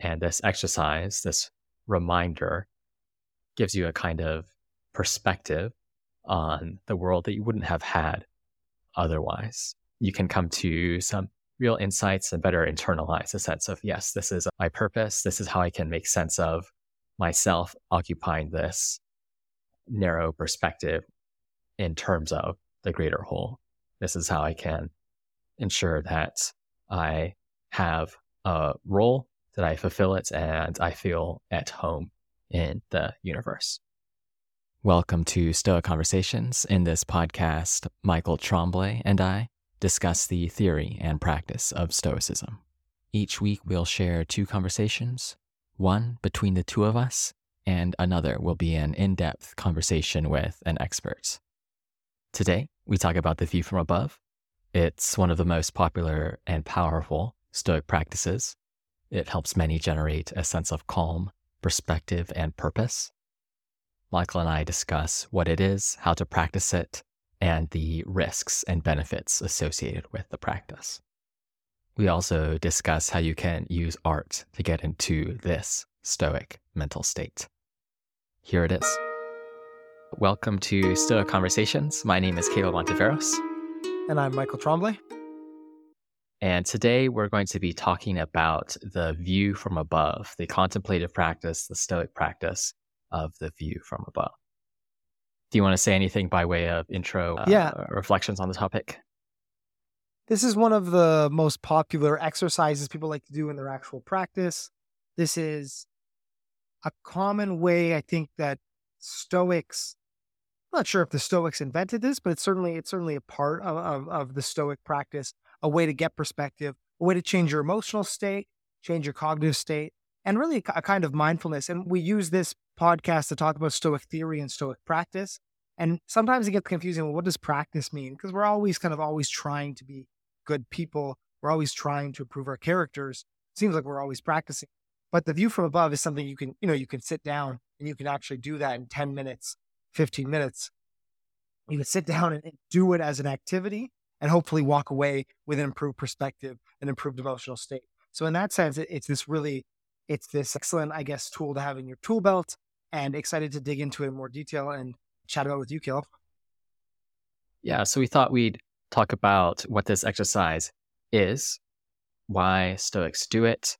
And this exercise, this reminder, gives you a kind of perspective on the world that you wouldn't have had otherwise. You can come to some real insights and better internalize a sense of, yes, this is my purpose. This is how I can make sense of myself occupying this narrow perspective in terms of the greater whole. This is how I can ensure that I have a role, that I fulfill it, and I feel at home in the universe. Welcome to Stoa Conversations. In this podcast, Michael Tremblay and I discuss the theory and practice of Stoicism. Each week, we'll share two conversations, one between the two of us, and another will be an in depth conversation with an expert. Today, we talk about the view from above. It's one of the most popular and powerful Stoic practices. It helps many generate a sense of calm, perspective, and purpose. Michael and I discuss what it is, how to practice it, and the risks and benefits associated with the practice. We also discuss how you can use art to get into this Stoic mental state. Here it is. Welcome to Stoa Conversations. My name is Caleb Ontiveros. And I'm Michael Tremblay. And today we're going to be talking about the view from above, the contemplative practice, the Stoic practice of the view from above. Do you want to say anything by way of intro uh, yeah. reflections on the topic? This is one of the most popular exercises people like to do in their actual practice. This is a common way I think that Stoics I'm not sure if the Stoics invented this, but it's certainly it's certainly a part of, of, of the Stoic practice, a way to get perspective, a way to change your emotional state, change your cognitive state, and really a, kind of mindfulness. And we use this podcast to talk about Stoic theory and Stoic practice. And sometimes it gets confusing. Well, what does practice mean? Because we're always kind of always trying to be good people. We're always trying to improve our characters. It seems like we're always practicing. But the view from above is something you can, you know, you can sit down and you can actually do that in 10 minutes, 15 minutes. You can sit down and do it as an activity and hopefully walk away with an improved perspective, an improved emotional state. So in that sense, it's this really, it's this excellent, I guess, tool to have in your tool belt and excited to dig into it in more detail and chat about with you, Kill. Yeah, so we thought we'd talk about what this exercise is, why Stoics do it,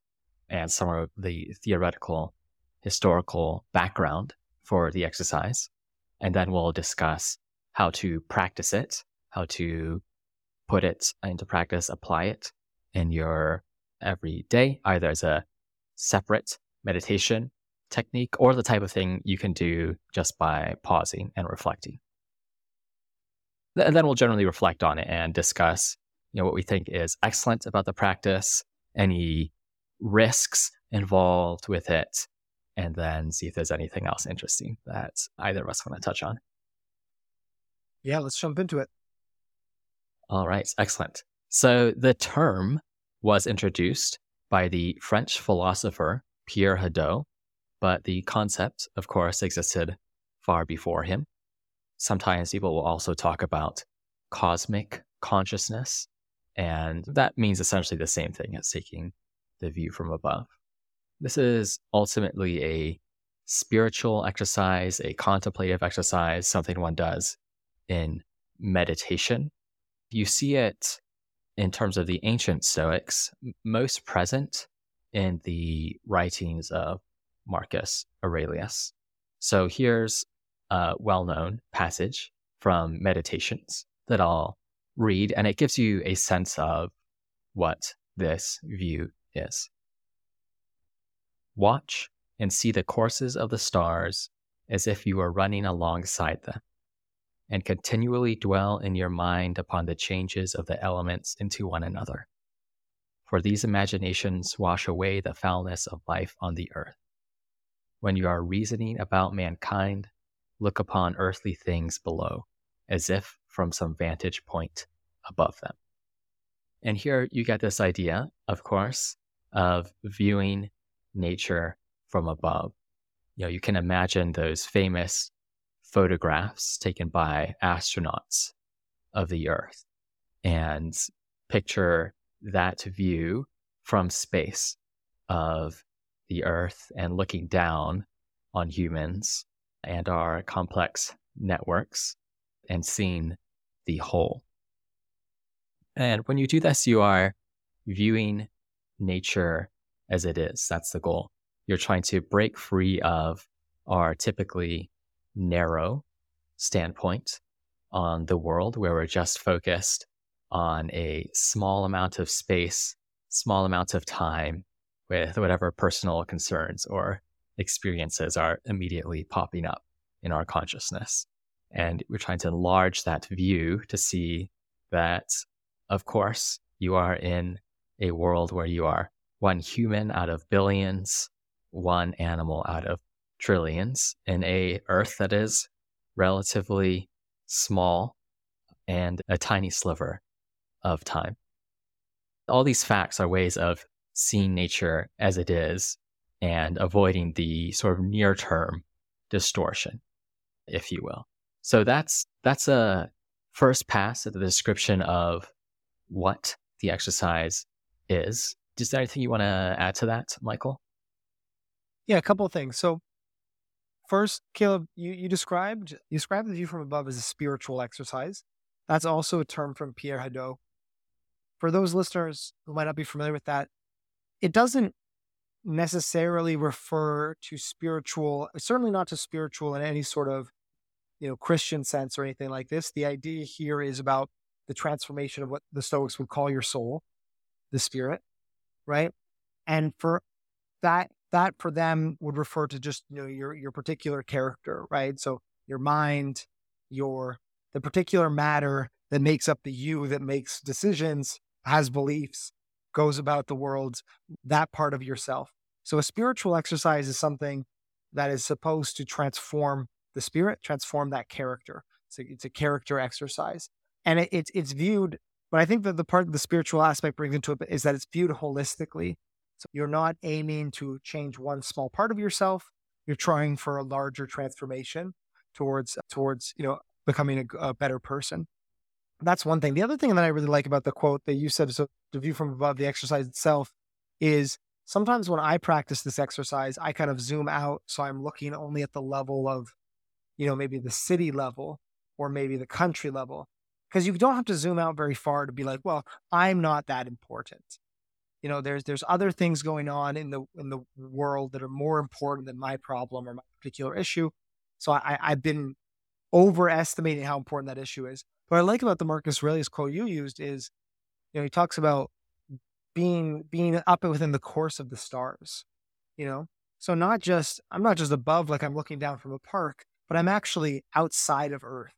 and some of the theoretical, historical background for the exercise. And then we'll discuss how to practice it, how to put it into practice, apply it in your everyday, either as a separate meditation technique or the type of thing you can do just by pausing and reflecting. And then we'll generally reflect on it and discuss, you know, what we think is excellent about the practice, any risks involved with it, and then see if there's anything else interesting that either of us want to touch on. Yeah, let's jump into it. All right, excellent. So the term was introduced by the French philosopher Pierre Hadot but the concept, of course, existed far before him. Sometimes people will also talk about cosmic consciousness, and that means essentially the same thing as taking the view from above. This is ultimately a spiritual exercise, a contemplative exercise, something one does in meditation. You see it in terms of the ancient Stoics, most present in the writings of Marcus Aurelius. So here's a well known passage from Meditations that I'll read, and it gives you a sense of what this view is. Watch and see the courses of the stars as if you were running alongside them, and continually dwell in your mind upon the changes of the elements into one another. For these imaginations wash away the foulness of life on the earth when you are reasoning about mankind, look upon earthly things below, as if from some vantage point above them. And here you get this idea, of course, of viewing nature from above. You know, you can imagine those famous photographs taken by astronauts of the Earth and picture that view from space of the earth and looking down on humans and our complex networks and seeing the whole. And when you do this, you are viewing nature as it is. That's the goal. You're trying to break free of our typically narrow standpoint on the world where we're just focused on a small amount of space, small amount of time with whatever personal concerns or experiences are immediately popping up in our consciousness. And we're trying to enlarge that view to see that, of course, you are in a world where you are one human out of billions, one animal out of trillions, in a earth that is relatively small and a tiny sliver of time. All these facts are ways of seeing nature as it is and avoiding the sort of near term distortion, if you will. So that's that's a first pass at the description of what the exercise is. Is there anything you want to add to that, Michael? Yeah, a couple of things. So first, Caleb, you, you described you described the view from above as a spiritual exercise. That's also a term from Pierre Hadot. For those listeners who might not be familiar with that, it doesn't necessarily refer to spiritual, certainly not to spiritual in any sort of you know Christian sense or anything like this. The idea here is about the transformation of what the Stoics would call your soul, the spirit, right? And for that that for them would refer to just you know your your particular character, right? So your mind, your the particular matter that makes up the you that makes decisions, has beliefs, goes about the world, that part of yourself. So a spiritual exercise is something that is supposed to transform the spirit, transform that character. So it's a character exercise. And it, it's it's viewed, but I think that the part the spiritual aspect brings into it is that it's viewed holistically. So you're not aiming to change one small part of yourself. You're trying for a larger transformation towards towards, you know, becoming a, a better person. That's one thing. The other thing that I really like about the quote that you said, so the view from above, the exercise itself, is sometimes when I practice this exercise, I kind of zoom out. So I'm looking only at the level of you know, maybe the city level or maybe the country level. Because you don't have to zoom out very far to be like, well, I'm not that important. You know, there's there's other things going on in the in the world that are more important than my problem or my particular issue. So I, I've been overestimating how important that issue is. What I like about the Marcus Aurelius quote you used is, you know, he talks about being being up within the course of the stars. You know, so not just I'm not just above like I'm looking down from a park, but I'm actually outside of Earth.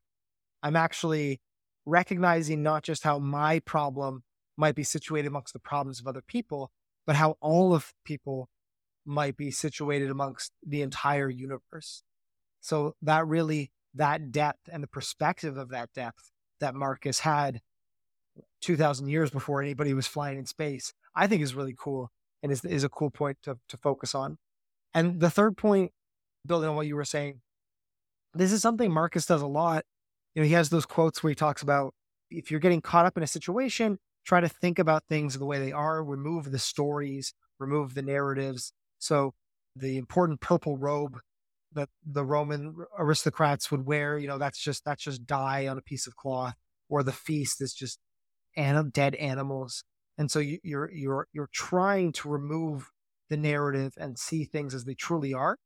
I'm actually recognizing not just how my problem might be situated amongst the problems of other people, but how all of people might be situated amongst the entire universe. So that really, that depth and the perspective of that depth that Marcus had 2000 years before anybody was flying in space, I think is really cool and is, is a cool point to, to focus on. And the third point, building on what you were saying, this is something Marcus does a lot. You know, he has those quotes where he talks about if you're getting caught up in a situation, try to think about things the way they are, remove the stories, remove the narratives. So the important purple robe that the Roman aristocrats would wear, you know, that's just that's just dye on a piece of cloth, or the feast is just anim- dead animals. And so you, you're you're you're trying to remove the narrative and see things as they truly are.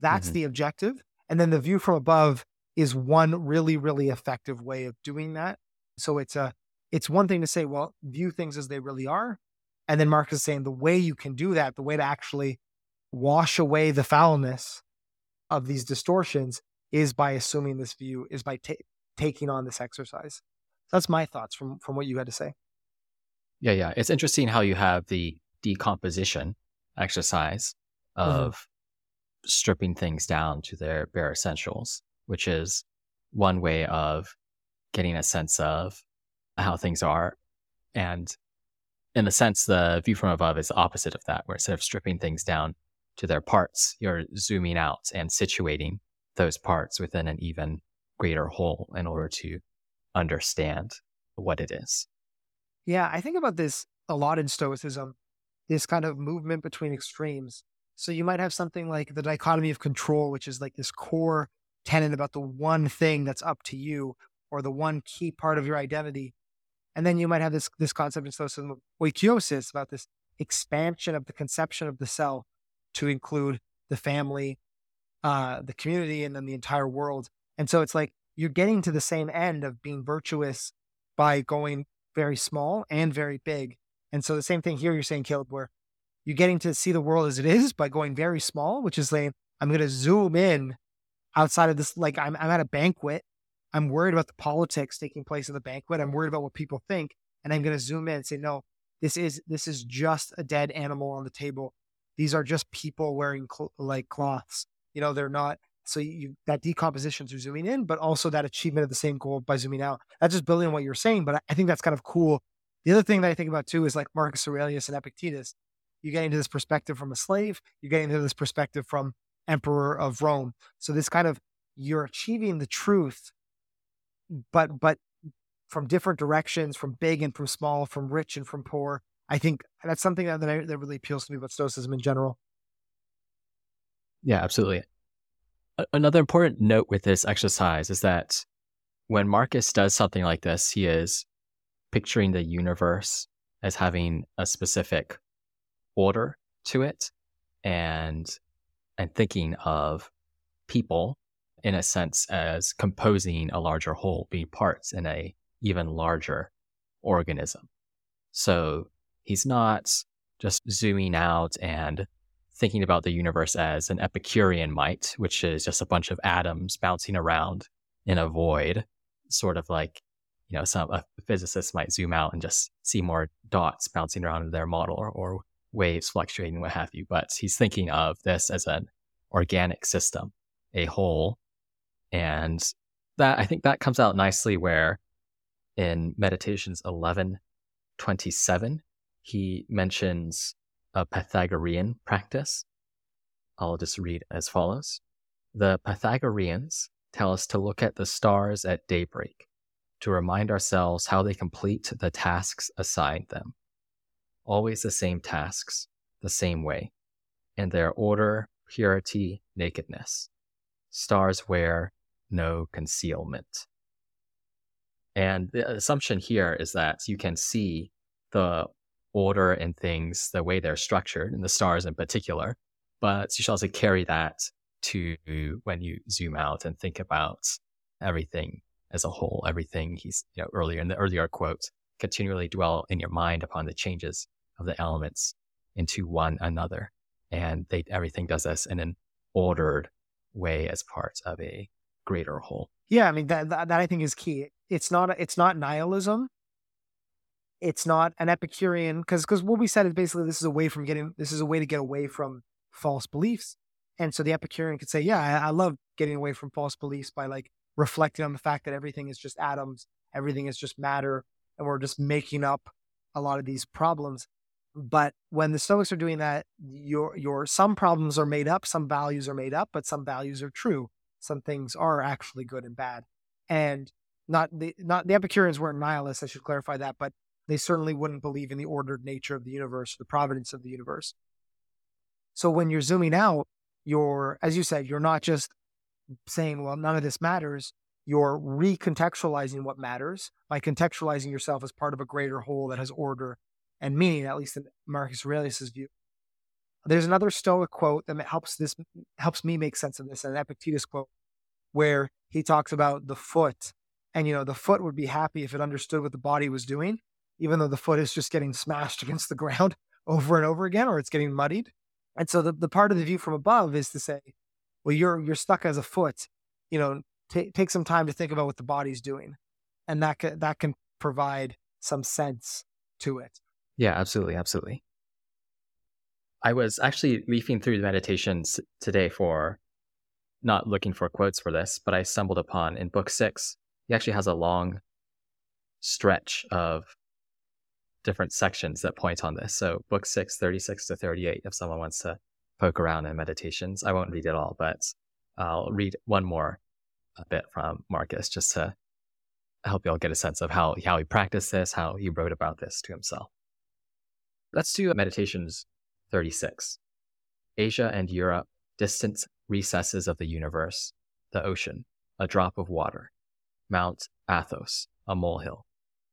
That's mm-hmm. the objective. And then the view from above is one really, really effective way of doing that. So it's a, it's one thing to say, well, view things as they really are. And then Mark is saying the way you can do that, the way to actually wash away the foulness of these distortions is by assuming this view, is by ta- taking on this exercise. That's my thoughts from, from what you had to say. Yeah, yeah. It's interesting how you have the decomposition exercise mm-hmm. of stripping things down to their bare essentials, which is one way of getting a sense of how things are. And in a sense, the view from above is the opposite of that, where instead of stripping things down to their parts, you're zooming out and situating those parts within an even greater whole in order to understand what it is. Yeah, I think about this a lot in Stoicism, this kind of movement between extremes. So you might have something like the dichotomy of control, which is like this core tenet about the one thing that's up to you or the one key part of your identity. And then you might have this this concept in Stoicism of oikeiosis about this expansion of the conception of the self to include the family, uh, the community, and then the entire world. And so it's like you're getting to the same end of being virtuous by going very small and very big. And so the same thing here you're saying, Caleb, where you're getting to see the world as it is by going very small, which is saying, I'm going to zoom in outside of this. Like I'm, I'm at a banquet. I'm worried about the politics taking place at the banquet. I'm worried about what people think. And I'm going to zoom in and say, no, this is, this is just a dead animal on the table. These are just people wearing cl- like cloths. You know, they're not, so you that decomposition through zooming in, but also that achievement of the same goal by zooming out. That's just building on what you're saying, but I think that's kind of cool. The other thing that I think about too is like Marcus Aurelius and Epictetus. You get into this perspective from a slave, you get into this perspective from emperor of Rome. So this kind of you're achieving the truth, but but from different directions, from big and from small, from rich and from poor. I think that's something that, that, that really appeals to me about Stoicism in general. Yeah, absolutely another important note with this exercise is that when Marcus does something like this, he is picturing the universe as having a specific order to it and and thinking of people in a sense as composing a larger whole, being parts in a even larger organism. So he's not just zooming out and thinking about the universe as an Epicurean might, which is just a bunch of atoms bouncing around in a void, sort of like, you know, some a physicist might zoom out and just see more dots bouncing around in their model or, or waves fluctuating, what have you. But he's thinking of this as an organic system, a whole. And that I think that comes out nicely where in Meditations 1127, he mentions a Pythagorean practice. I'll just read as follows. The Pythagoreans tell us to look at the stars at daybreak to remind ourselves how they complete the tasks assigned them. Always the same tasks, the same way, in their order, purity, nakedness. Stars wear no concealment. And the assumption here is that you can see the order in things, the way they're structured, and the stars in particular. But you should also carry that to when you zoom out and think about everything as a whole, everything he's, you know, earlier in the earlier quote, continually dwell in your mind upon the changes of the elements into one another. And they, everything does this in an ordered way as part of a greater whole. Yeah. I mean, that, that, that I think is key. It's not, it's not nihilism it's not an Epicurean because because what we said is basically this is a way from getting this is a way to get away from false beliefs. And so the Epicurean could say, yeah, I, I love getting away from false beliefs by like reflecting on the fact that everything is just atoms, everything is just matter, and we're just making up a lot of these problems. But when the Stoics are doing that, your your some problems are made up, some values are made up, but some values are true. Some things are actually good and bad. And not the not the Epicureans weren't nihilists, I should clarify that, but they certainly wouldn't believe in the ordered nature of the universe, the providence of the universe. So when you're zooming out, you're, as you said, you're not just saying, well, none of this matters. You're recontextualizing what matters by contextualizing yourself as part of a greater whole that has order and meaning, at least in Marcus Aurelius's view. There's another Stoic quote that helps this helps me make sense of this, an Epictetus quote, where he talks about the foot, and you know the foot would be happy if it understood what the body was doing, even though the foot is just getting smashed against the ground over and over again, or it's getting muddied. And so the, the part of the view from above is to say, well, you're you're stuck as a foot. You know, t- take some time to think about what the body's doing, and that can, that can provide some sense to it. Yeah, absolutely, absolutely. I was actually leafing through the meditations today for not looking for quotes for this, but I stumbled upon in book six. He actually has a long stretch of different sections that point on this. So book six, 36 to 38, if someone wants to poke around in meditations. I won't read it all, but I'll read one more bit from Marcus just to help you all get a sense of how, how he practiced this, how he wrote about this to himself. Let's do meditations 36. Asia and Europe, distant recesses of the universe, the ocean, a drop of water, Mount Athos, a molehill,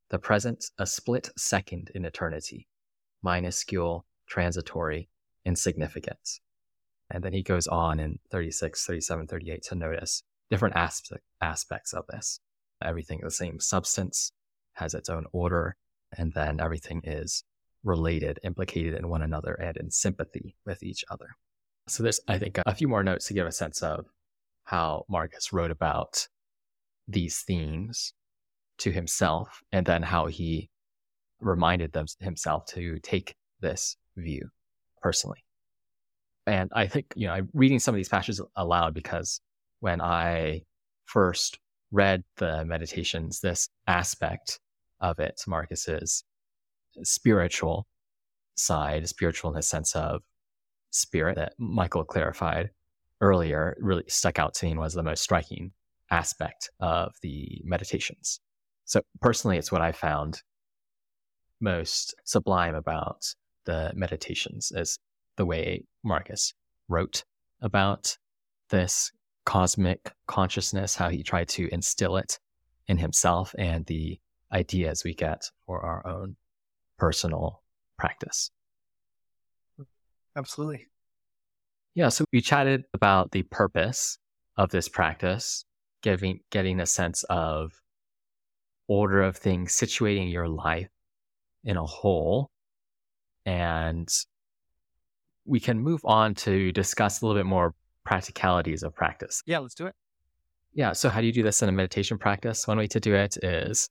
the present, a split second in eternity, minuscule, transitory, insignificant. And then he goes on in 36, 37, 38 to notice different aspect, aspects of this. Everything the same substance, has its own order, and then everything is related, implicated in one another, and in sympathy with each other. So there's, I think, a few more notes to give a sense of how Marcus wrote about these themes to himself, and then how he reminded them, himself to take this view personally. And I think, you know, I'm reading some of these passages aloud because when I first read the meditations, this aspect of it, Marcus's spiritual side, spiritual in the sense of spirit that Michael clarified earlier, really stuck out to me and was the most striking aspect of the meditations. So personally, it's what I found most sublime about the meditations is the way Marcus wrote about this cosmic consciousness, how he tried to instill it in himself and the ideas we get for our own personal practice. Absolutely. Yeah, so we chatted about the purpose of this practice, giving getting a sense of order of things, situating your life in a whole. And we can move on to discuss a little bit more practicalities of practice. Yeah, let's do it. Yeah. So, how do you do this in a meditation practice? One way to do it is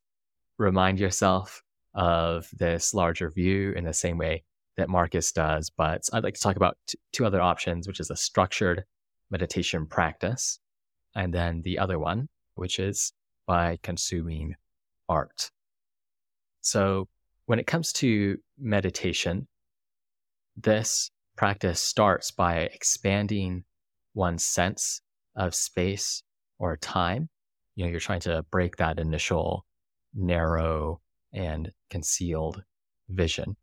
remind yourself of this larger view in the same way that Marcus does. But I'd like to talk about t- two other options, which is a structured meditation practice, and then the other one, which is by consuming art. So, when it comes to meditation, this practice starts by expanding one's sense of space or time. You know, you're trying to break that initial narrow and concealed vision.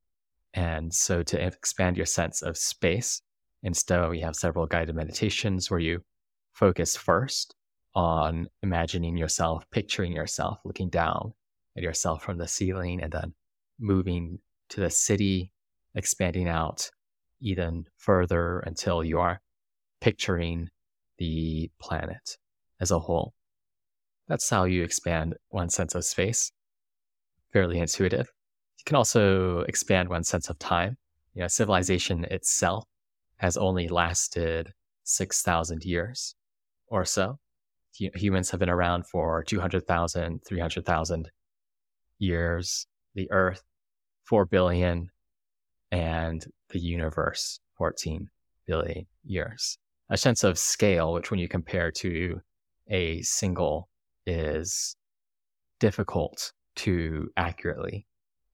And so to expand your sense of space, instead we have several guided meditations where you focus first on imagining yourself, picturing yourself, looking down at yourself from the ceiling and then moving to the city, expanding out even further until you are picturing the planet as a whole. That's how you expand one sense of space. Fairly intuitive. You can also expand one sense of time. You know, civilization itself has only lasted 6,000 years or so. Humans have been around for 200,000, 300,000 years. The Earth, 4 billion, and the universe, 14 billion years. A sense of scale, which when you compare to a single is difficult to accurately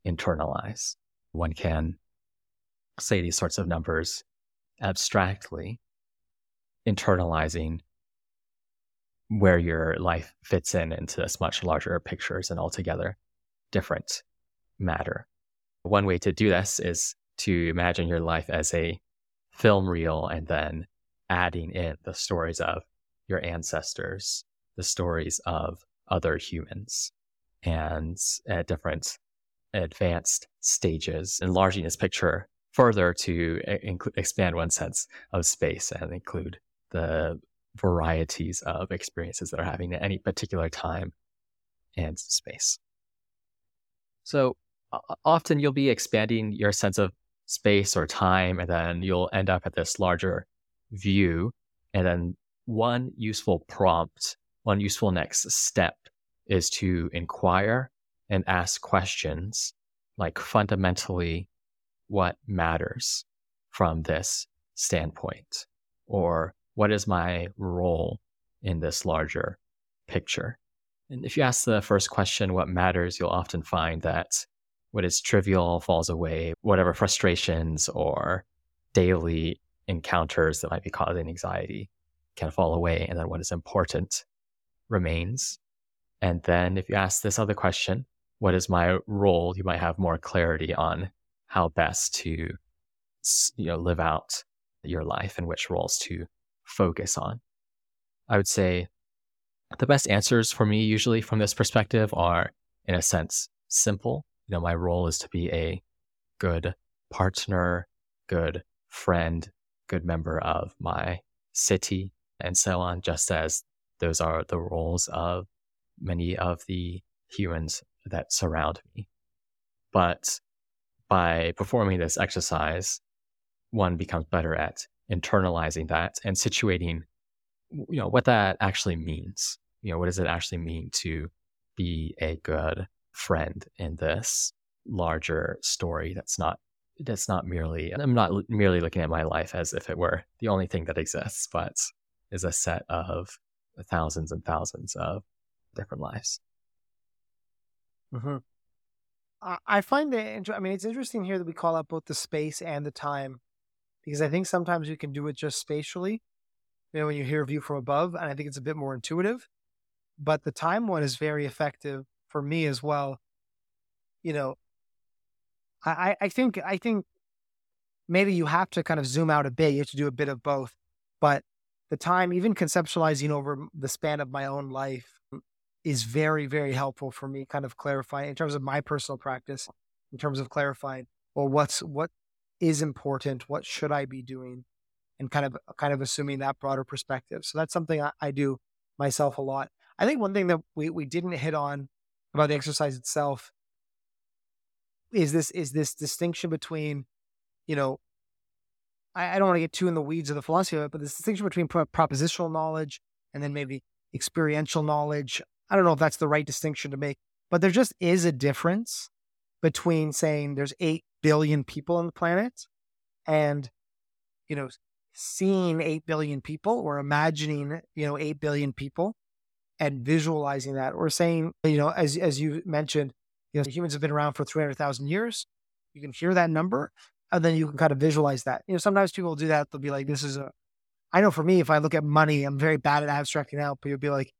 internalize. One can say these sorts of numbers abstractly, internalizing where your life fits in into this much larger pictures and altogether different matter. One way to do this is to imagine your life as a film reel and then adding in the stories of your ancestors, the stories of other humans, and at different advanced stages, enlarging this picture further to eh, inc- expand one sense of space and include the varieties of experiences that are happening at any particular time and space. So often you'll be expanding your sense of space or time, and then you'll end up at this larger view. And then one useful prompt, one useful next step is to inquire and ask questions like fundamentally what matters from this standpoint or what is my role in this larger picture. And if you ask the first question, what matters, you'll often find that what is trivial falls away, whatever frustrations or daily encounters that might be causing anxiety can fall away. And then what is important remains. And then if you ask this other question, what is my role? You might have more clarity on how best to, you know, live out your life and which roles to focus on. I would say the best answers for me usually from this perspective are, in a sense, simple. You know, my role is to be a good partner, good friend, good member of my city, and so on, just as those are the roles of many of the humans that surround me. But by performing this exercise, one becomes better at internalizing that and situating, you know, what that actually means. You know, what does it actually mean to be a good friend in this larger story that's not that's not merely i'm not merely looking at my life as if it were the only thing that exists but is a set of thousands and thousands of different lives mm-hmm. i find it i mean it's interesting here that we call out both the space and the time because i think sometimes you can do it just spatially you know when you hear a view from above and i think it's a bit more intuitive but the time one is very effective for me as well you know I, I think I think maybe you have to kind of zoom out a bit. You have to do a bit of both. But the time, even conceptualizing over the span of my own life, is very, very helpful for me, kind of clarifying in terms of my personal practice, in terms of clarifying, well, what's what is important, what should I be doing, and kind of uh, kind of assuming that broader perspective. So that's something I, I do myself a lot. I think one thing that we, we didn't hit on about the exercise itself is this is this distinction between, you know, I, don't want to get too in the weeds of the philosophy of it, but this distinction between pro- propositional knowledge and then maybe experiential knowledge. I don't know if that's the right distinction to make, but there just is a difference between saying there's 8 billion people on the planet and, you know, seeing 8 billion people or imagining, you know, 8 billion people and visualizing that or saying, you know, as, as you mentioned, you know, humans have been around for 300,000 years. You can hear that number and then you can kind of visualize that. You know, sometimes people do that. They'll be like, this is a, I know for me, if I look at money, I'm very bad at abstracting out, but you'll be like,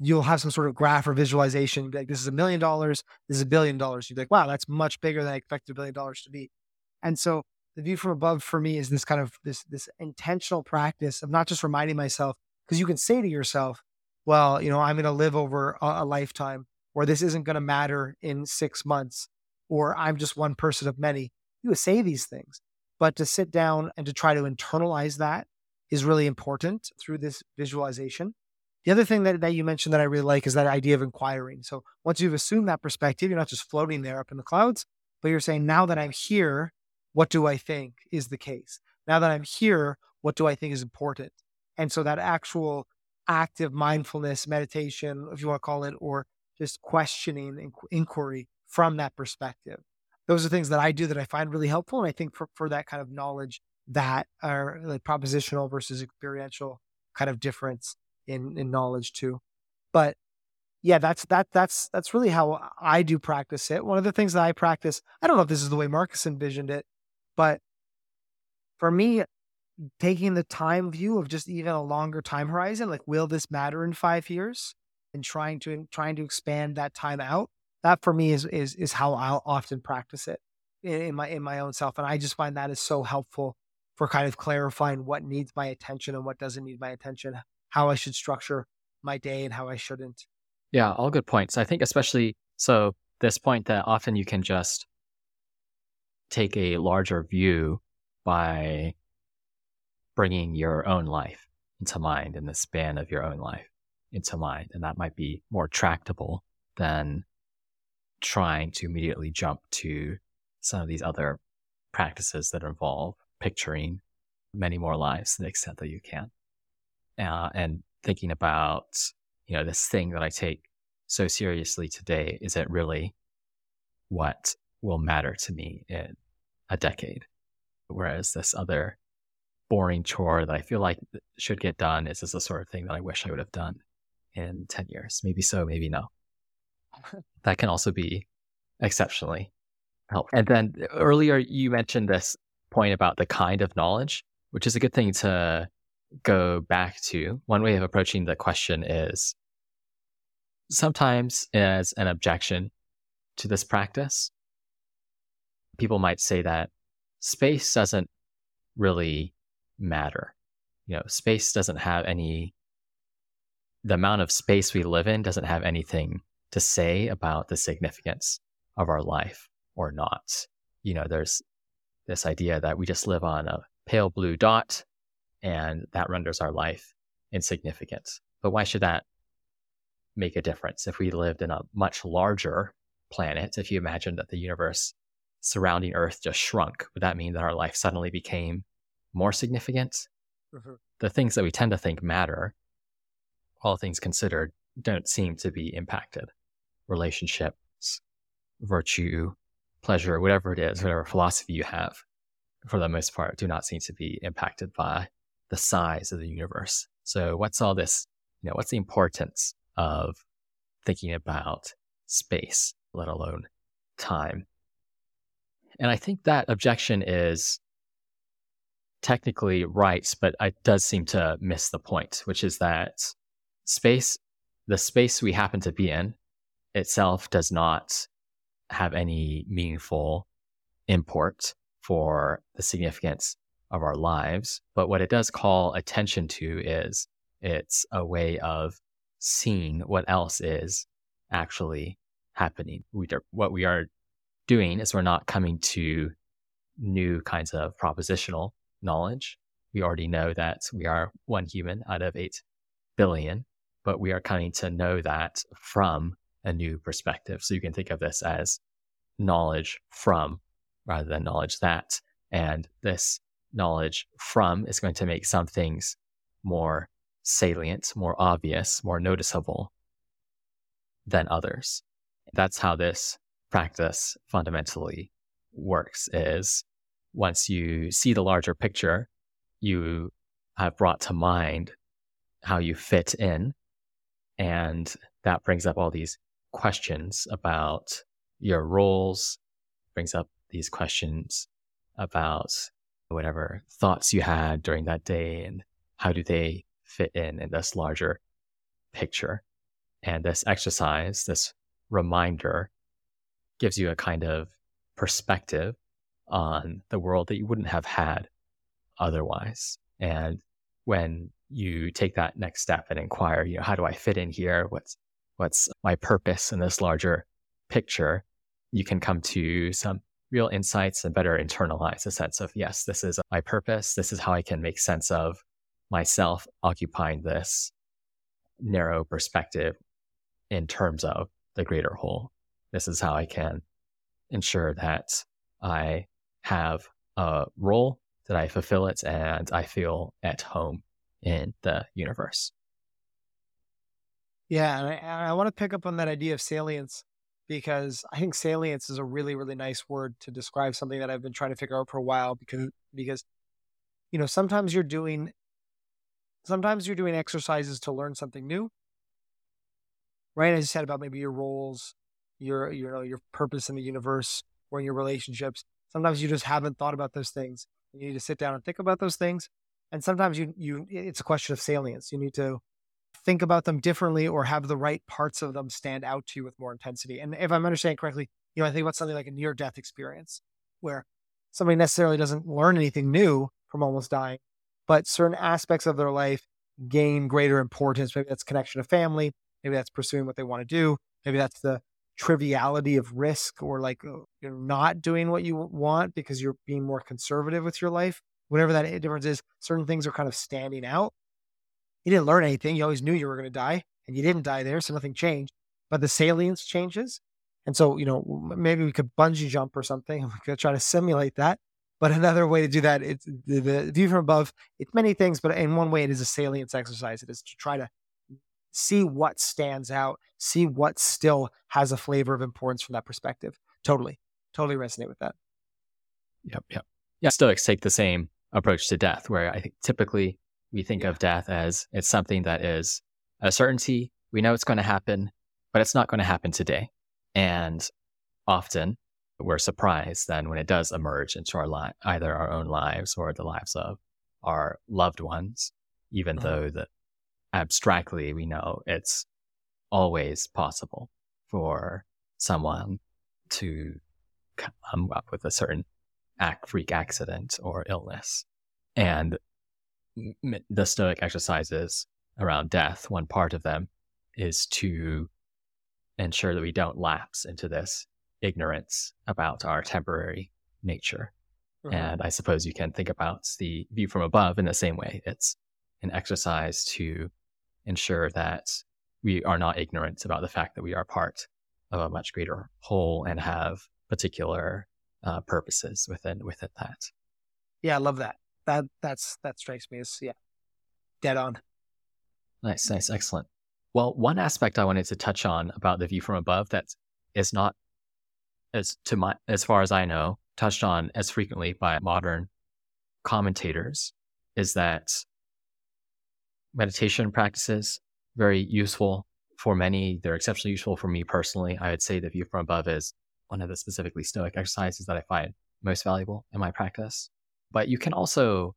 you'll have some sort of graph or visualization. like, this is a million dollars. This is a billion dollars. You'd be like, wow, that's much bigger than I expected a billion dollars to be. And so the view from above for me is this kind of this, this intentional practice of not just reminding myself, because you can say to yourself, well, you know, I'm going to live over a, a lifetime or this isn't going to matter in six months, or I'm just one person of many. You would say these things, but to sit down and to try to internalize that is really important through this visualization. The other thing that, that you mentioned that I really like is that idea of inquiring. So once you've assumed that perspective, you're not just floating there up in the clouds, but you're saying, now that I'm here, what do I think is the case? Now that I'm here, what do I think is important? And so that actual active mindfulness, meditation, if you want to call it, or just questioning and inquiry from that perspective. Those are things that I do that I find really helpful. And I think for, for that kind of knowledge that are like propositional versus experiential kind of difference in, in knowledge too. But yeah, that's that that's that's really how I do practice it. One of the things that I practice, I don't know if this is the way Marcus envisioned it, but for me, taking the time view of just even a longer time horizon, like will this matter in five years? and trying to trying to expand that time out. That for me is is is how I'll often practice it in, in my in my own self, and I just find that is so helpful for kind of clarifying what needs my attention and what doesn't need my attention, how I should structure my day and how I shouldn't. Yeah, all good points. I think especially so this point that often you can just take a larger view by bringing your own life into mind in the span of your own life into mind. And that might be more tractable than trying to immediately jump to some of these other practices that involve picturing many more lives to the extent that you can. Uh, and thinking about, you know, this thing that I take so seriously today, is it really what will matter to me in a decade? Whereas this other boring chore that I feel like should get done is just the sort of thing that I wish I would have done in 10 years. Maybe so, maybe no. that can also be exceptionally helpful. And then earlier you mentioned this point about the kind of knowledge, which is a good thing to go back to. One way of approaching the question is sometimes as an objection to this practice, people might say that space doesn't really matter. You know, space doesn't have any, the amount of space we live in doesn't have anything to say about the significance of our life or not. You know, there's this idea that we just live on a pale blue dot and that renders our life insignificant. But why should that make a difference if we lived in a much larger planet? If you imagine that the universe surrounding Earth just shrunk, would that mean that our life suddenly became more significant? Mm-hmm. The things that we tend to think matter, all things considered, don't seem to be impacted. Relationships, virtue, pleasure, whatever it is, whatever philosophy you have, for the most part, do not seem to be impacted by the size of the universe. So, what's all this? You know, what's the importance of thinking about space, let alone time? And I think that objection is technically right, but it does seem to miss the point, which is that space, the space we happen to be in itself does not have any meaningful import for the significance of our lives. But what it does call attention to is it's a way of seeing what else is actually happening. We what we are doing is we're not coming to new kinds of propositional knowledge. We already know that we are one human out of 8 billion, but we are coming to know that from a new perspective. So you can think of this as knowledge from rather than knowledge that. And this knowledge from is going to make some things more salient, more obvious, more noticeable than others. That's how this practice fundamentally works is once you see the larger picture, you have brought to mind how you fit in. And that brings up all these questions about your roles, brings up these questions about whatever thoughts you had during that day and how do they fit in in this larger picture. And this exercise, this reminder, gives you a kind of perspective on the world that you wouldn't have had otherwise. And when you take that next step and inquire, you know, how do I fit in here? What's what's my purpose in this larger picture? You can come to some real insights and better internalize a sense of yes, this is my purpose. This is how I can make sense of myself occupying this narrow perspective in terms of the greater whole. This is how I can ensure that I have a role, that I fulfill it, and I feel at home in the universe. Yeah, and I, I want to pick up on that idea of salience because I think salience is a really, really nice word to describe something that I've been trying to figure out for a while because because you know, sometimes you're doing sometimes you're doing exercises to learn something new. Right? As you said about maybe your roles, your you know, your purpose in the universe or in your relationships. Sometimes you just haven't thought about those things. You need to sit down and think about those things. And sometimes you you it's a question of salience. You need to think about them differently or have the right parts of them stand out to you with more intensity. And if I'm understanding correctly, you know, I think about something like a near death experience where somebody necessarily doesn't learn anything new from almost dying, but certain aspects of their life gain greater importance. Maybe that's connection to family. Maybe that's pursuing what they want to do. Maybe that's the triviality of risk or like uh, you're not doing what you want because you're being more conservative with your life. Whatever that difference is, certain things are kind of standing out you didn't learn anything. You always knew you were going to die and you didn't die there. So nothing changed, but the salience changes. And so, you know, maybe we could bungee jump or something. We could try to simulate that. But another way to do that, it's the, the view from above. It's many things, but in one way, it is a salience exercise. It is to try to see what stands out, see what still has a flavor of importance from that perspective. Totally, totally resonate with that. Yep, yep. Yeah, Stoics take the same approach to death, where I think typically we think yeah. of death as it's something that is a certainty. We know it's going to happen, but it's not going to happen today. And often we're surprised then when it does emerge into our life, either our own lives or the lives of our loved ones, even mm-hmm. though that abstractly we know it's always possible for someone to come up with a certain act, freak accident or illness. And the Stoic exercises around death, one part of them is to ensure that we don't lapse into this ignorance about our temporary nature. Mm-hmm. And I suppose you can think about the view from above in the same way. It's an exercise to ensure that we are not ignorant about the fact that we are part of a much greater whole and have particular uh, purposes within within that. Yeah, I love that. That that's that strikes me as yeah, dead on. Nice, nice, excellent. Well, one aspect I wanted to touch on about the view from above that is not as to my as far as I know touched on as frequently by modern commentators is that meditation practices very useful for many. They're exceptionally useful for me personally. I would say the view from above is one of the specifically stoic exercises that I find most valuable in my practice. But you can also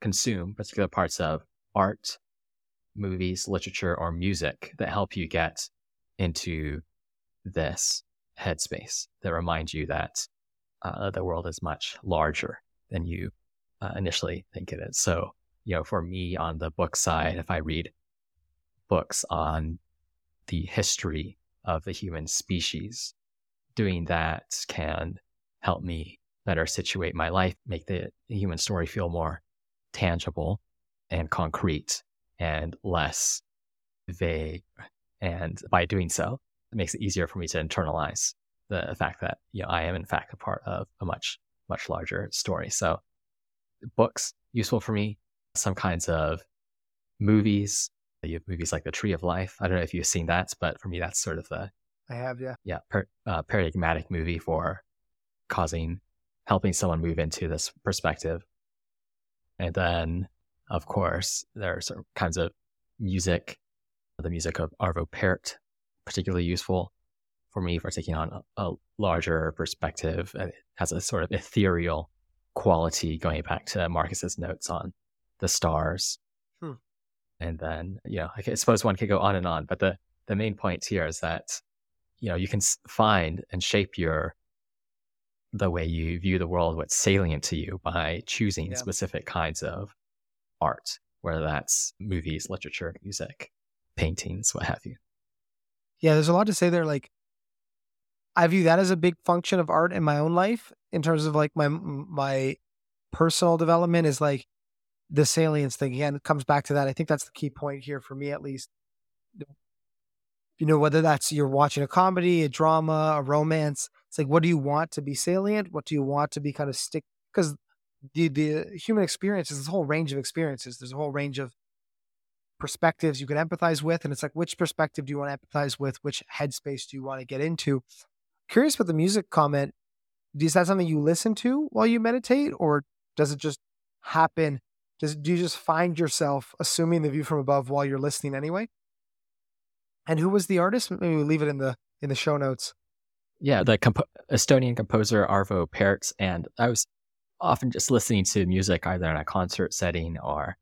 consume particular parts of art, movies, literature, or music that help you get into this headspace that remind you that uh, the world is much larger than you uh, initially think it is. So, you know, for me on the book side, if I read books on the history of the human species, doing that can help me better situate my life, make the human story feel more tangible and concrete and less vague. And by doing so, it makes it easier for me to internalize the fact that you know I am in fact a part of a much much larger story. So books useful for me. Some kinds of movies. You have movies like The Tree of Life. I don't know if you've seen that, but for me that's sort of the I have yeah yeah per, uh, paradigmatic movie for causing helping someone move into this perspective. And then of course there are certain kinds of music. The music of Arvo Pärt particularly useful for me for taking on a, a larger perspective. It has a sort of ethereal quality going back to Marcus's notes on the stars. Hmm. And then, you know, I suppose one could go on and on, but the, the main point here is that, you know, you can find and shape your, the way you view the world, what's salient to you by choosing yeah. specific kinds of art, whether that's movies, literature, music, paintings, what have you. Yeah, there's a lot to say there. Like, I view that as a big function of art in my own life in terms of like my my personal development is like the salience thing again it comes back to that i think that's the key point here for me at least you know whether that's you're watching a comedy a drama a romance it's like what do you want to be salient what do you want to be kind of stick because the the human experience is this whole range of experiences there's a whole range of perspectives you can empathize with and it's like which perspective do you want to empathize with which headspace do you want to get into Curious about the music comment. Is that something you listen to while you meditate, or does it just happen? Does do you just find yourself assuming the view from above while you're listening anyway? And who was the artist? Maybe we leave it in the in the show notes. Yeah, the comp- Estonian composer Arvo Pärt, and I was often just listening to music either in a concert setting or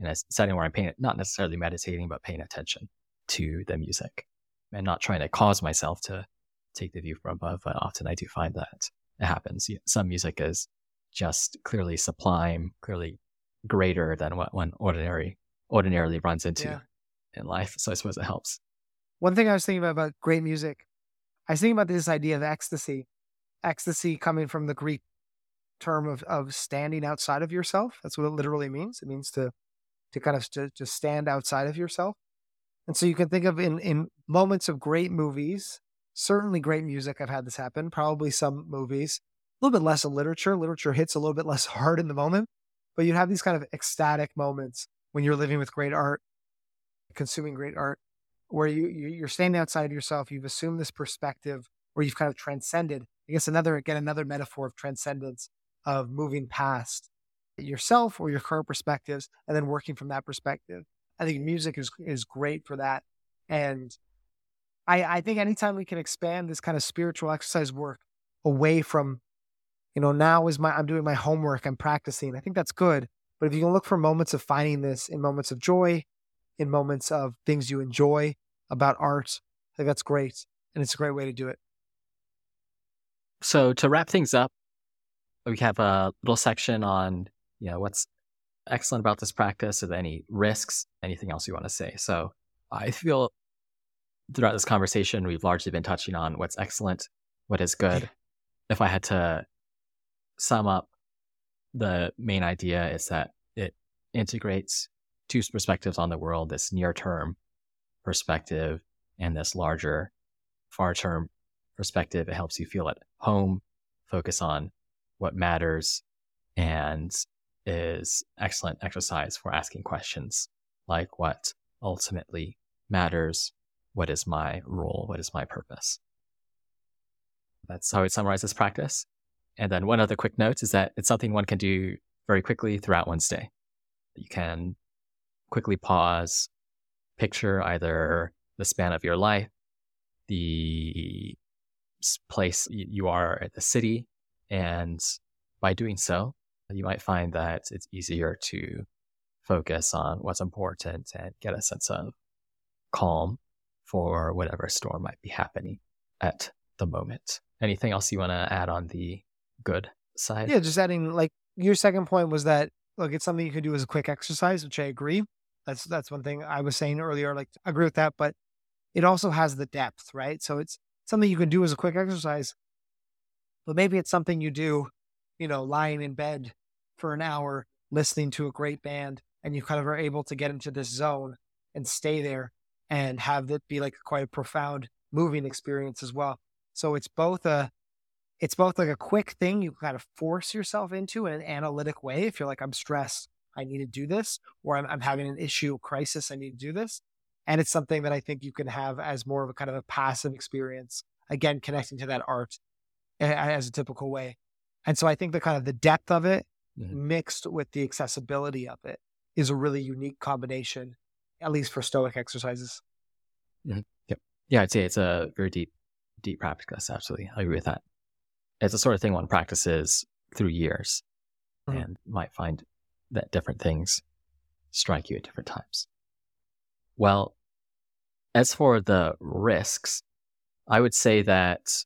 in a setting where I'm paying not necessarily meditating, but paying attention to the music and not trying to cause myself to take the view from above, but often I do find that it happens. Some music is just clearly sublime, clearly greater than what one ordinary ordinarily runs into yeah. in life. So I suppose it helps. One thing I was thinking about about great music, I was thinking about this idea of ecstasy. Ecstasy coming from the Greek term of, of standing outside of yourself. That's what it literally means. It means to to kind of to, to stand outside of yourself. And so you can think of in in moments of great movies certainly great music. I've had this happen. Probably some movies, a little bit less of literature. Literature hits a little bit less hard in the moment, but you have these kind of ecstatic moments when you're living with great art, consuming great art, where you you're standing outside of yourself. You've assumed this perspective where you've kind of transcended. I guess another again another metaphor of transcendence of moving past yourself or your current perspectives and then working from that perspective. I think music is is great for that. And I, I think anytime we can expand this kind of spiritual exercise work away from, you know, now is my, I'm doing my homework, I'm practicing. I think that's good. But if you can look for moments of finding this in moments of joy, in moments of things you enjoy about art, I think that's great. And it's a great way to do it. So to wrap things up, we have a little section on, you know, what's excellent about this practice? Are there any risks? Anything else you want to say? So I feel throughout this conversation, we've largely been touching on what's excellent, what is good. If I had to sum up, the main idea is that it integrates two perspectives on the world this near term perspective and this larger, far term perspective. It helps you feel at home, focus on what matters, and is excellent exercise for asking questions like what ultimately matters, what is my role, what is my purpose. That's how I would summarize this practice. And then one other quick note is that it's something one can do very quickly throughout one's day. You can quickly pause, picture either the span of your life, the place you are at the city, and by doing so, you might find that it's easier to focus on what's important and get a sense of calm for whatever storm might be happening at the moment. Anything else you want to add on the good side? Yeah, just adding like your second point was that look, it's something you could do as a quick exercise, which I agree. That's that's one thing I was saying earlier. Like I agree with that, but it also has the depth, right? So it's something you can do as a quick exercise, but maybe it's something you do, you know, lying in bed for an hour, listening to a great band, and you kind of are able to get into this zone and stay there and have it be like quite a profound moving experience as well. So it's both a it's both like a quick thing you kind of force yourself into in an analytic way. If you're like, I'm stressed, I need to do this, or I'm, I'm having an issue, crisis, I need to do this. And it's something that I think you can have as more of a kind of a passive experience, again, connecting to that art as a typical way. And so I think the kind of the depth of it mm-hmm. mixed with the accessibility of it is a really unique combination, at least for Stoic exercises. Mm-hmm. Yep. Yeah, I'd say it's a very deep, deep practice. Absolutely. I agree with that it's the sort of thing one practices through years mm-hmm. and might find that different things strike you at different times. Well, as for the risks, I would say that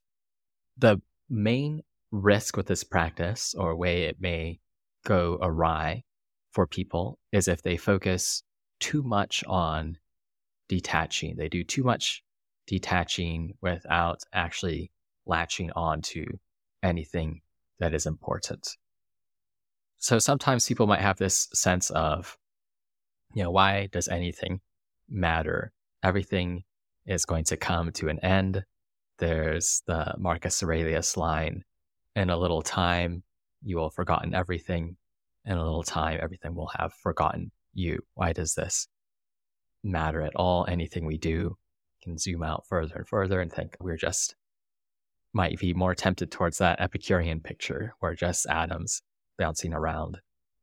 the main risk with this practice or way it may go awry for people is if they focus too much on detaching. They do too much detaching without actually latching on to anything that is important. So sometimes people might have this sense of, you know, why does anything matter? Everything is going to come to an end. There's the Marcus Aurelius line in a little time, you will have forgotten everything. In a little time, everything will have forgotten you. Why does this matter at all? Anything we do can zoom out further and further and think we're just might be more tempted towards that Epicurean picture where just atoms bouncing around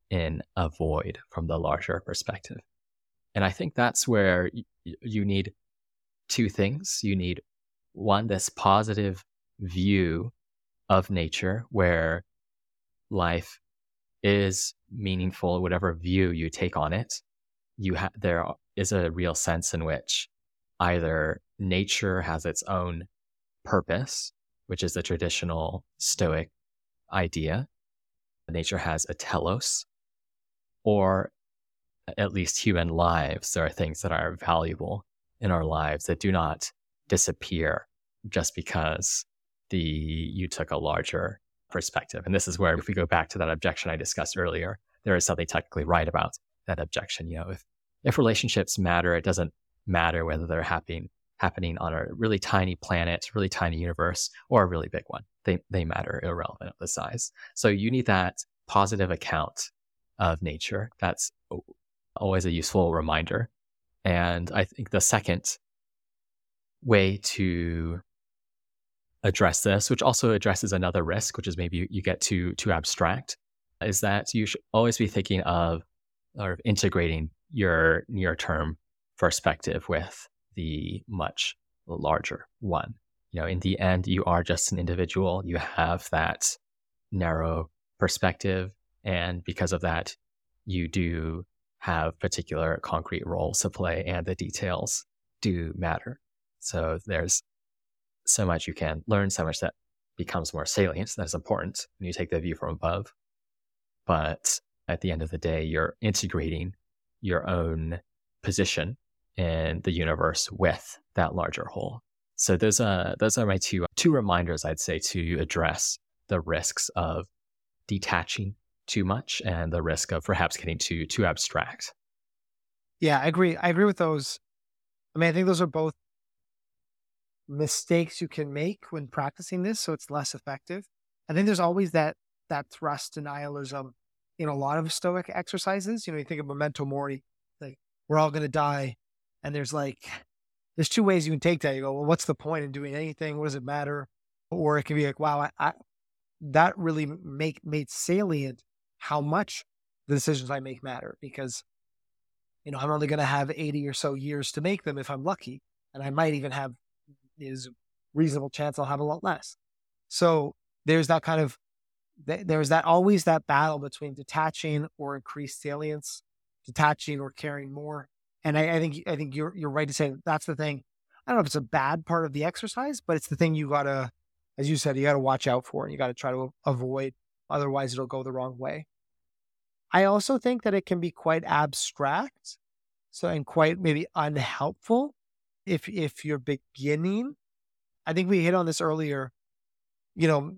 in a void from the larger perspective. And I think that's where you need two things. You need one, this positive view of nature where life is meaningful, whatever view you take on it. You ha- there is a real sense in which either nature has its own purpose which is the traditional Stoic idea. Nature has a telos, or at least human lives. There are things that are valuable in our lives that do not disappear just because the you took a larger perspective. And this is where, if we go back to that objection I discussed earlier, there is something technically right about that objection. You know, if if relationships matter, it doesn't matter whether they're happening happening on a really tiny planet, really tiny universe, or a really big one. They, they matter irrelevant of the size. So you need that positive account of nature. That's always a useful reminder. And I think the second way to address this, which also addresses another risk, which is maybe you get too too abstract, is that you should always be thinking of or integrating your near term perspective with the much larger one. You know, in the end, you are just an individual. You have that narrow perspective. And because of that, you do have particular concrete roles to play and the details do matter. So there's so much you can learn, so much that becomes more salient. That is important when you take the view from above. But at the end of the day, you're integrating your own position in the universe with that larger whole. So those are those are my two uh, two reminders I'd say to address the risks of detaching too much and the risk of perhaps getting too too abstract. Yeah, I agree. I agree with those. I mean, I think those are both mistakes you can make when practicing this, so it's less effective. I think there's always that that thrust denialism in a lot of stoic exercises. You know, you think of memento mori, like we're all gonna die. And there's like there's two ways you can take that. You go, well, what's the point in doing anything? What does it matter? Or it can be like, wow, I, I that really make made salient how much the decisions I make matter because you know I'm only going to have 80 or so years to make them if I'm lucky, and I might even have is reasonable chance I'll have a lot less. So there's that kind of there's that always that battle between detaching or increased salience, detaching or caring more. And I, I think I think you're you're right to say that's the thing. I don't know if it's a bad part of the exercise, but it's the thing you gotta, as you said, you gotta watch out for and you gotta try to avoid. Otherwise, it'll go the wrong way. I also think that it can be quite abstract, so and quite maybe unhelpful if if you're beginning. I think we hit on this earlier. You know,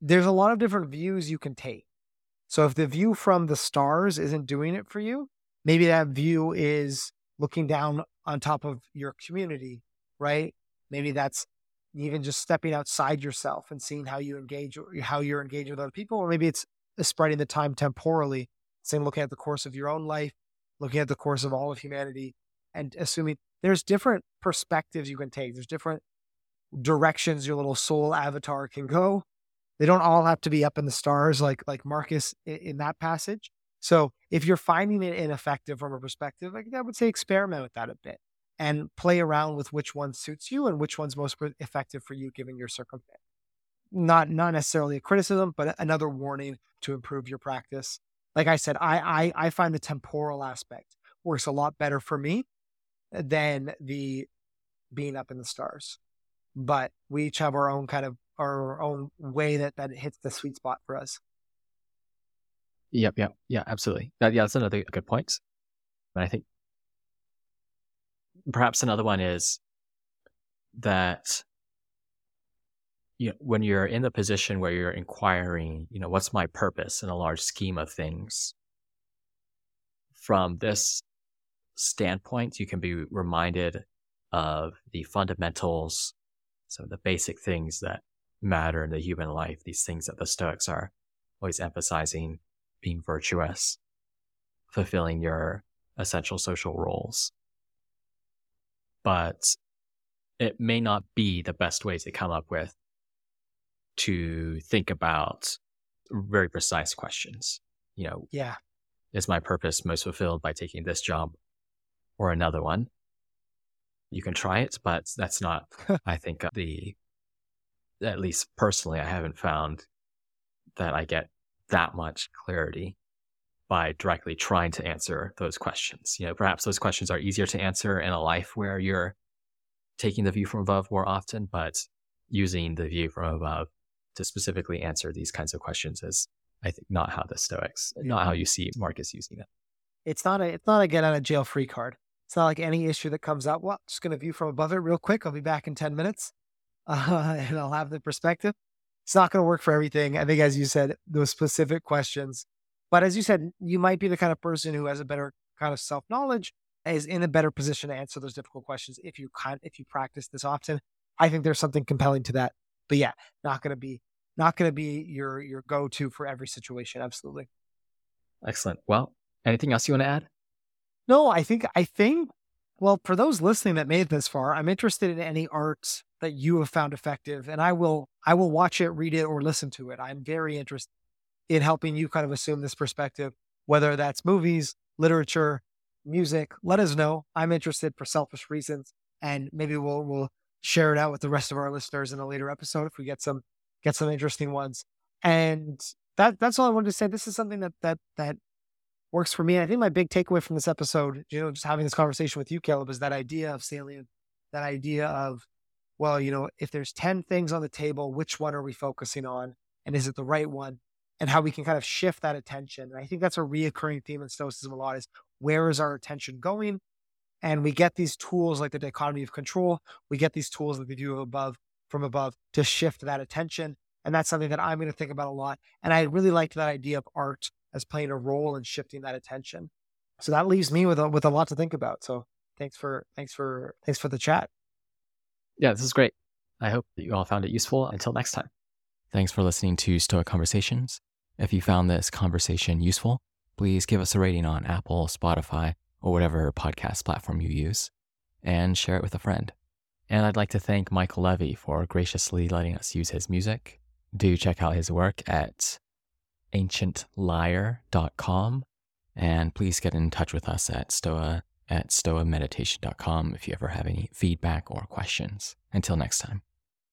there's a lot of different views you can take. So if the view from the stars isn't doing it for you, maybe that view is looking down on top of your community, right? Maybe that's even just stepping outside yourself and seeing how you engage, or how you're engaging with other people, or maybe it's uh, spreading the time temporally, saying looking at the course of your own life, looking at the course of all of humanity, and assuming there's different perspectives you can take. There's different directions your little soul avatar can go. They don't all have to be up in the stars like like Marcus in, in that passage. So if you're finding it ineffective from a perspective, like I would say experiment with that a bit and play around with which one suits you and which one's most effective for you given your circumstance. Not not necessarily a criticism, but another warning to improve your practice. Like I said, I I, I find the temporal aspect works a lot better for me than the being up in the stars. But we each have our own kind of our own way that that hits the sweet spot for us. Yep, yep, yeah, absolutely. That, yeah, that's another good point. And I think perhaps another one is that you know, when you're in the position where you're inquiring, you know, what's my purpose in a large scheme of things? From this standpoint, you can be reminded of the fundamentals, some of the basic things that matter in the human life, these things that the Stoics are always emphasizing being virtuous, fulfilling your essential social roles. But it may not be the best way to come up with to think about very precise questions. You know, yeah. Is my purpose most fulfilled by taking this job or another one? You can try it, but that's not, I think, the at least personally, I haven't found that I get that much clarity by directly trying to answer those questions. You know, perhaps those questions are easier to answer in a life where you're taking the view from above more often, but using the view from above to specifically answer these kinds of questions is, I think, not how the Stoics, not how you see Marcus using it. It's not a, it's not a get out of jail free card. It's not like any issue that comes up. Well, just going to view from above it real quick. I'll be back in 10 minutes uh, and I'll have the perspective. It's not going to work for everything. I think, as you said, those specific questions. But as you said, you might be the kind of person who has a better kind of self knowledge, is in a better position to answer those difficult questions if you kind if you practice this often. I think there's something compelling to that. But yeah, not going to be not going to be your your go to for every situation. Absolutely. Excellent. Well, anything else you want to add? No, I think I think well, for those listening that made it this far, I'm interested in any art that you have found effective, and I will I will watch it, read it, or listen to it. I'm very interested in helping you kind of assume this perspective, whether that's movies, literature, music. Let us know. I'm interested for selfish reasons, and maybe we'll we'll share it out with the rest of our listeners in a later episode if we get some get some interesting ones. And that that's all I wanted to say. This is something that that that works for me. And I think my big takeaway from this episode, you know, just having this conversation with you, Caleb, is that idea of salient, that idea of, well, you know, if there's 10 things on the table, which one are we focusing on? And is it the right one? and how we can kind of shift that attention. And I think that's a reoccurring theme in Stoicism a lot is where is our attention going? And we get these tools like the dichotomy of control. We get these tools like the view above from above to shift that attention. And that's something that I'm going to think about a lot. And I really liked that idea of art as playing a role in shifting that attention. So that leaves me with a, with a lot to think about. So thanks for thanks for thanks for the chat. Yeah, this is great. I hope that you all found it useful. Until next time. Thanks for listening to Stoa Conversations. If you found this conversation useful, please give us a rating on Apple, Spotify, or whatever podcast platform you use, and share it with a friend. And I'd like to thank Michael Levy for graciously letting us use his music. Do check out his work at ancientlyre.com. And please get in touch with us at stoa at stoameditation.com if you ever have any feedback or questions. Until next time.